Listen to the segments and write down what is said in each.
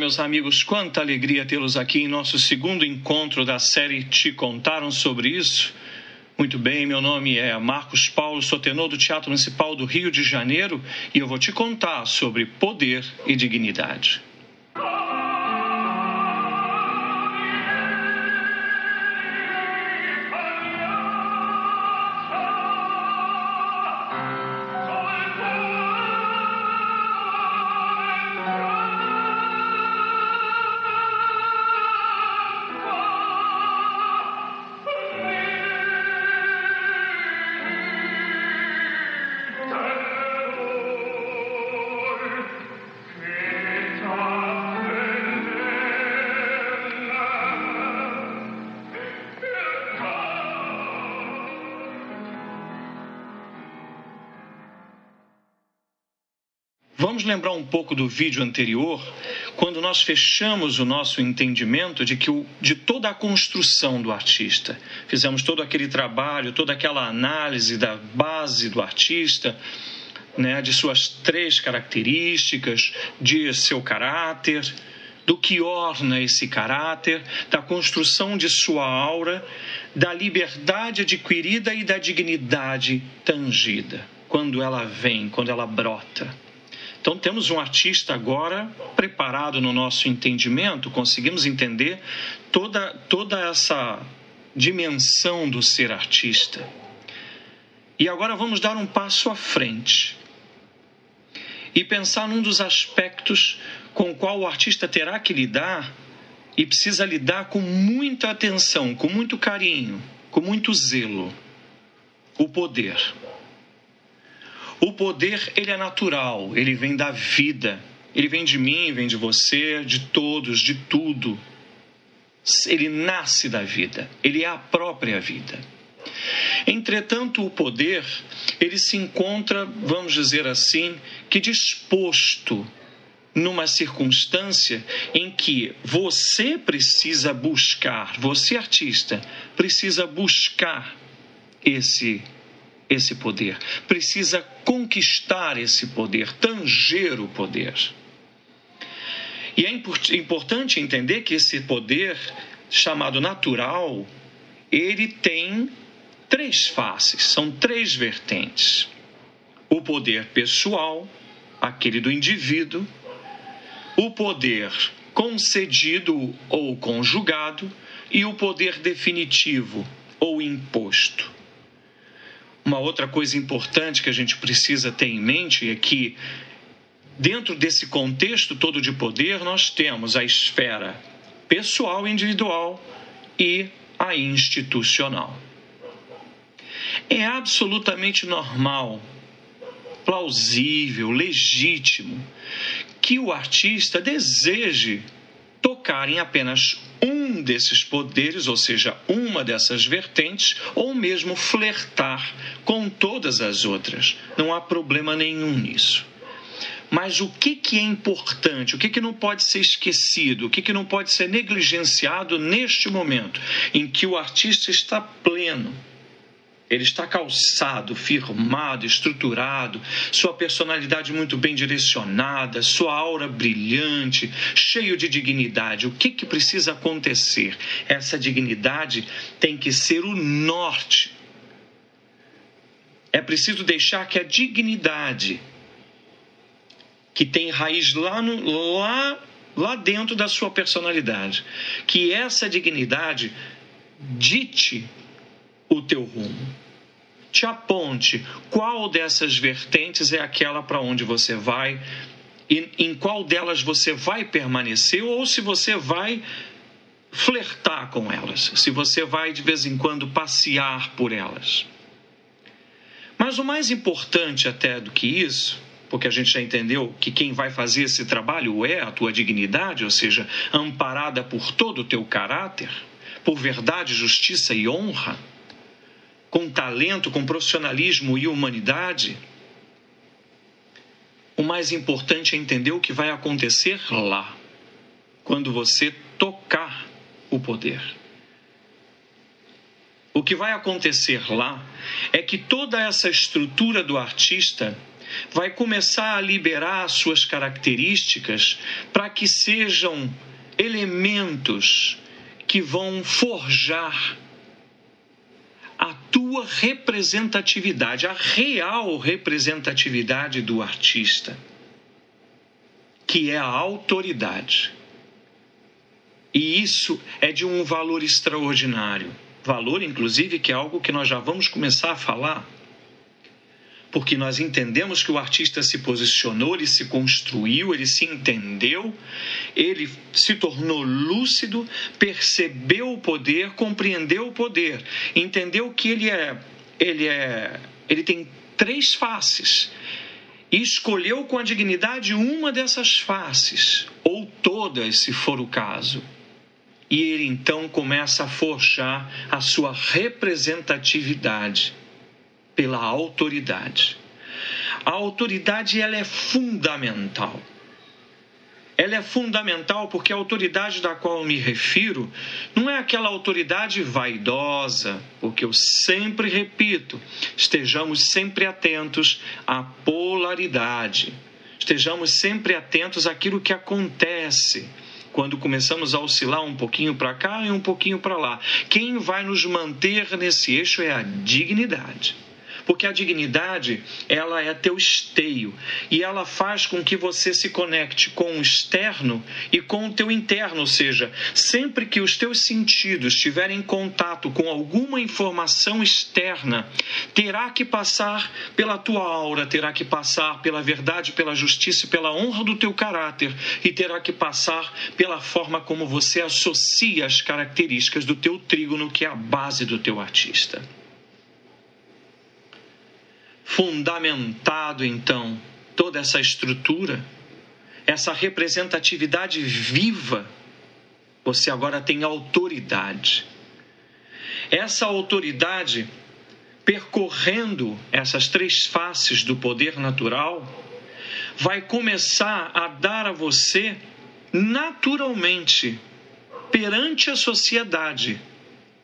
meus amigos, quanta alegria tê-los aqui em nosso segundo encontro da série Te Contaram sobre Isso? Muito bem, meu nome é Marcos Paulo, sou tenor do Teatro Municipal do Rio de Janeiro e eu vou te contar sobre poder e dignidade. Vamos lembrar um pouco do vídeo anterior, quando nós fechamos o nosso entendimento de que o, de toda a construção do artista, fizemos todo aquele trabalho, toda aquela análise da base do artista, né, de suas três características, de seu caráter, do que orna esse caráter, da construção de sua aura, da liberdade adquirida e da dignidade tangida, quando ela vem, quando ela brota. Então, temos um artista agora preparado no nosso entendimento, conseguimos entender toda, toda essa dimensão do ser artista. E agora vamos dar um passo à frente e pensar num dos aspectos com o qual o artista terá que lidar e precisa lidar com muita atenção, com muito carinho, com muito zelo: o poder. O poder, ele é natural, ele vem da vida. Ele vem de mim, vem de você, de todos, de tudo. Ele nasce da vida, ele é a própria vida. Entretanto, o poder, ele se encontra, vamos dizer assim, que disposto numa circunstância em que você precisa buscar, você artista, precisa buscar esse esse poder, precisa conquistar esse poder, tanger o poder. E é importante entender que esse poder, chamado natural, ele tem três faces, são três vertentes: o poder pessoal, aquele do indivíduo, o poder concedido ou conjugado e o poder definitivo ou imposto. Uma outra coisa importante que a gente precisa ter em mente é que, dentro desse contexto todo de poder, nós temos a esfera pessoal individual e a institucional. É absolutamente normal, plausível, legítimo que o artista deseje tocar em apenas um desses poderes, ou seja, uma dessas vertentes, ou mesmo flertar com todas as outras. Não há problema nenhum nisso. Mas o que, que é importante, o que, que não pode ser esquecido, o que, que não pode ser negligenciado neste momento em que o artista está pleno, ele está calçado, firmado, estruturado, sua personalidade muito bem direcionada, sua aura brilhante, cheio de dignidade. O que, que precisa acontecer? Essa dignidade tem que ser o norte. É preciso deixar que a dignidade, que tem raiz lá, no, lá, lá dentro da sua personalidade, que essa dignidade dite o teu rumo. Te aponte qual dessas vertentes é aquela para onde você vai, e em qual delas você vai permanecer ou se você vai flertar com elas, se você vai de vez em quando passear por elas. Mas o mais importante até do que isso, porque a gente já entendeu que quem vai fazer esse trabalho é a tua dignidade, ou seja, amparada por todo o teu caráter, por verdade, justiça e honra com talento, com profissionalismo e humanidade, o mais importante é entender o que vai acontecer lá, quando você tocar o poder. O que vai acontecer lá é que toda essa estrutura do artista vai começar a liberar suas características para que sejam elementos que vão forjar a tua representatividade, a real representatividade do artista, que é a autoridade. E isso é de um valor extraordinário. Valor, inclusive, que é algo que nós já vamos começar a falar porque nós entendemos que o artista se posicionou, ele se construiu, ele se entendeu, ele se tornou lúcido, percebeu o poder, compreendeu o poder, entendeu que ele é ele é ele tem três faces e escolheu com a dignidade uma dessas faces ou todas, se for o caso. E ele então começa a forjar a sua representatividade pela autoridade. A autoridade ela é fundamental. Ela é fundamental porque a autoridade da qual eu me refiro não é aquela autoridade vaidosa, porque eu sempre repito, estejamos sempre atentos à polaridade. Estejamos sempre atentos àquilo que acontece quando começamos a oscilar um pouquinho para cá e um pouquinho para lá. Quem vai nos manter nesse eixo é a dignidade porque a dignidade ela é teu esteio. E ela faz com que você se conecte com o externo e com o teu interno, ou seja, sempre que os teus sentidos estiverem em contato com alguma informação externa, terá que passar pela tua aura, terá que passar pela verdade, pela justiça e pela honra do teu caráter e terá que passar pela forma como você associa as características do teu trígono, que é a base do teu artista fundamentado então toda essa estrutura, essa representatividade viva, você agora tem autoridade. Essa autoridade, percorrendo essas três faces do poder natural, vai começar a dar a você naturalmente, perante a sociedade,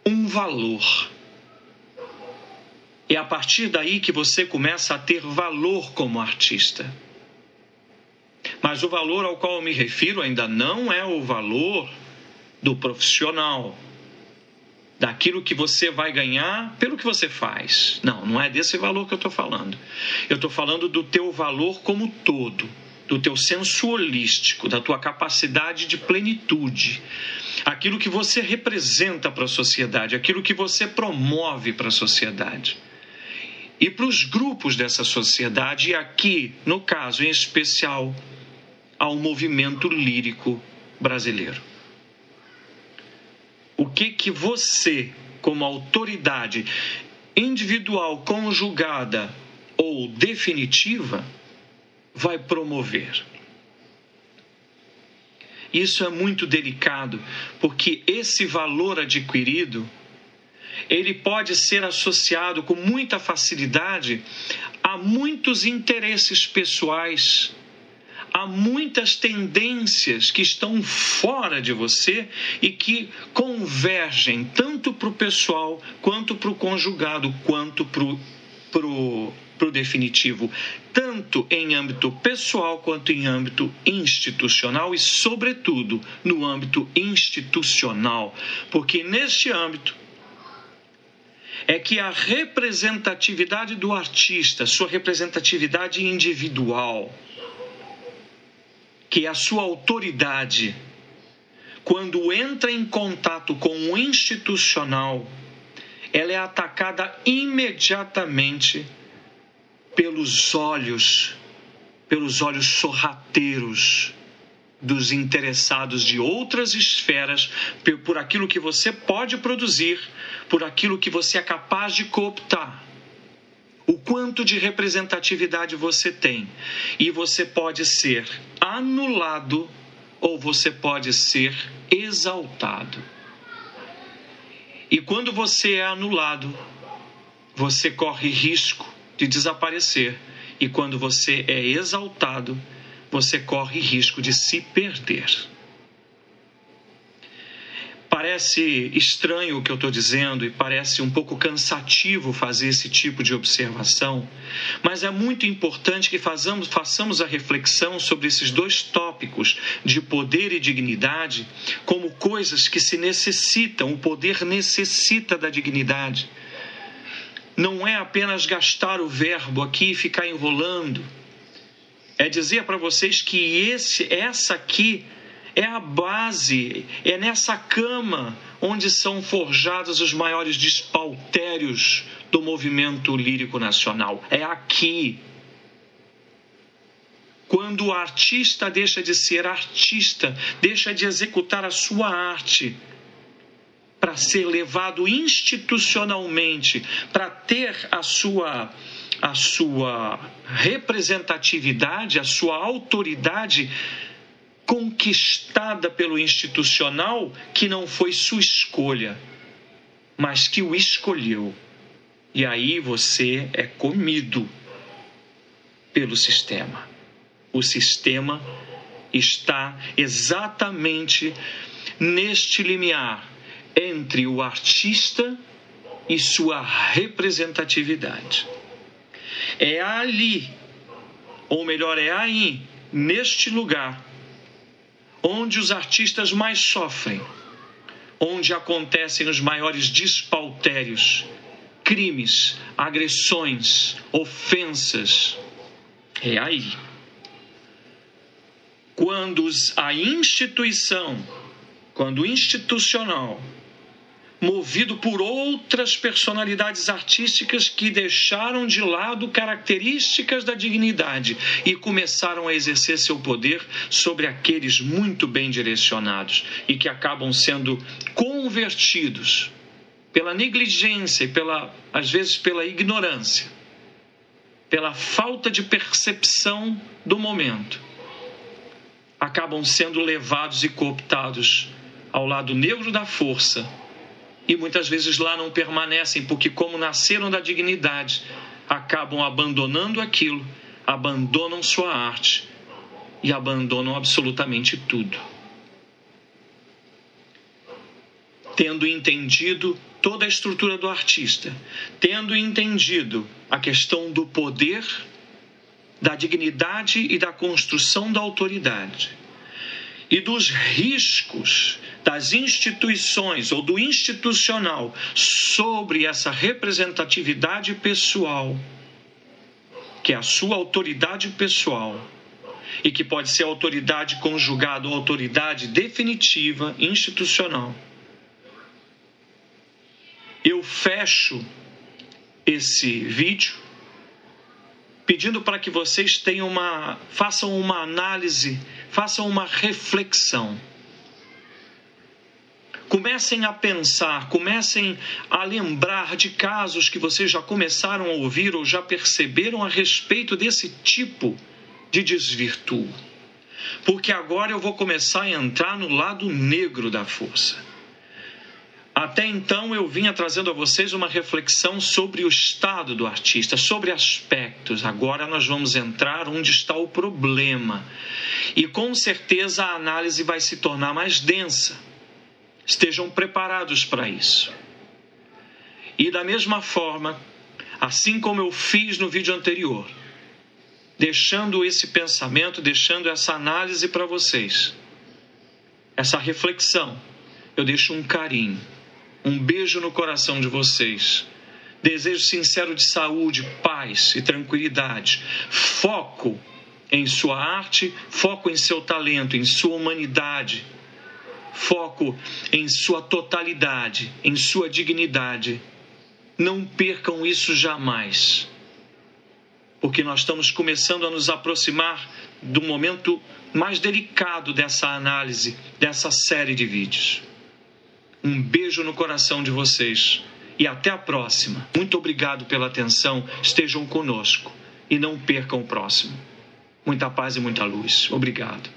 um valor é a partir daí que você começa a ter valor como artista. Mas o valor ao qual eu me refiro ainda não é o valor do profissional, daquilo que você vai ganhar pelo que você faz. Não, não é desse valor que eu estou falando. Eu estou falando do teu valor como todo, do teu senso holístico, da tua capacidade de plenitude, aquilo que você representa para a sociedade, aquilo que você promove para a sociedade e para os grupos dessa sociedade, e aqui, no caso em especial, ao movimento lírico brasileiro. O que que você, como autoridade individual, conjugada ou definitiva, vai promover? Isso é muito delicado, porque esse valor adquirido ele pode ser associado com muita facilidade a muitos interesses pessoais, a muitas tendências que estão fora de você e que convergem tanto para o pessoal, quanto para o conjugado, quanto para o definitivo, tanto em âmbito pessoal quanto em âmbito institucional e, sobretudo, no âmbito institucional, porque neste âmbito é que a representatividade do artista, sua representatividade individual, que é a sua autoridade, quando entra em contato com o institucional, ela é atacada imediatamente pelos olhos, pelos olhos sorrateiros dos interessados de outras esferas, por aquilo que você pode produzir, por aquilo que você é capaz de cooptar. O quanto de representatividade você tem. E você pode ser anulado ou você pode ser exaltado. E quando você é anulado, você corre risco de desaparecer. E quando você é exaltado, você corre risco de se perder Parece estranho o que eu estou dizendo e parece um pouco cansativo fazer esse tipo de observação, mas é muito importante que façamos, façamos a reflexão sobre esses dois tópicos de poder e dignidade como coisas que se necessitam, o poder necessita da dignidade. Não é apenas gastar o verbo aqui e ficar enrolando, é dizer para vocês que esse, essa aqui é a base, é nessa cama onde são forjados os maiores despaltérios do movimento lírico nacional. É aqui. Quando o artista deixa de ser artista, deixa de executar a sua arte para ser levado institucionalmente, para ter a sua a sua representatividade, a sua autoridade conquistada pelo institucional que não foi sua escolha, mas que o escolheu. E aí você é comido pelo sistema. O sistema está exatamente neste limiar entre o artista e sua representatividade. É ali, ou melhor, é aí, neste lugar, onde os artistas mais sofrem, onde acontecem os maiores despaltérios, crimes, agressões, ofensas. É aí. Quando a instituição, quando o institucional movido por outras personalidades artísticas que deixaram de lado características da dignidade e começaram a exercer seu poder sobre aqueles muito bem direcionados e que acabam sendo convertidos pela negligência e pela às vezes pela ignorância, pela falta de percepção do momento, acabam sendo levados e cooptados ao lado negro da força e muitas vezes lá não permanecem, porque, como nasceram da dignidade, acabam abandonando aquilo, abandonam sua arte e abandonam absolutamente tudo. Tendo entendido toda a estrutura do artista, tendo entendido a questão do poder, da dignidade e da construção da autoridade, e dos riscos das instituições ou do institucional sobre essa representatividade pessoal, que é a sua autoridade pessoal, e que pode ser autoridade conjugada ou autoridade definitiva institucional. Eu fecho esse vídeo pedindo para que vocês tenham uma façam uma análise, façam uma reflexão Comecem a pensar, comecem a lembrar de casos que vocês já começaram a ouvir ou já perceberam a respeito desse tipo de desvirtuo. Porque agora eu vou começar a entrar no lado negro da força. Até então eu vinha trazendo a vocês uma reflexão sobre o estado do artista, sobre aspectos. Agora nós vamos entrar onde está o problema. E com certeza a análise vai se tornar mais densa estejam preparados para isso. E da mesma forma, assim como eu fiz no vídeo anterior, deixando esse pensamento, deixando essa análise para vocês, essa reflexão, eu deixo um carinho, um beijo no coração de vocês. Desejo sincero de saúde, paz e tranquilidade. Foco em sua arte, foco em seu talento, em sua humanidade foco em sua totalidade, em sua dignidade. Não percam isso jamais, porque nós estamos começando a nos aproximar do momento mais delicado dessa análise, dessa série de vídeos. Um beijo no coração de vocês e até a próxima. Muito obrigado pela atenção, estejam conosco e não percam o próximo. Muita paz e muita luz. Obrigado.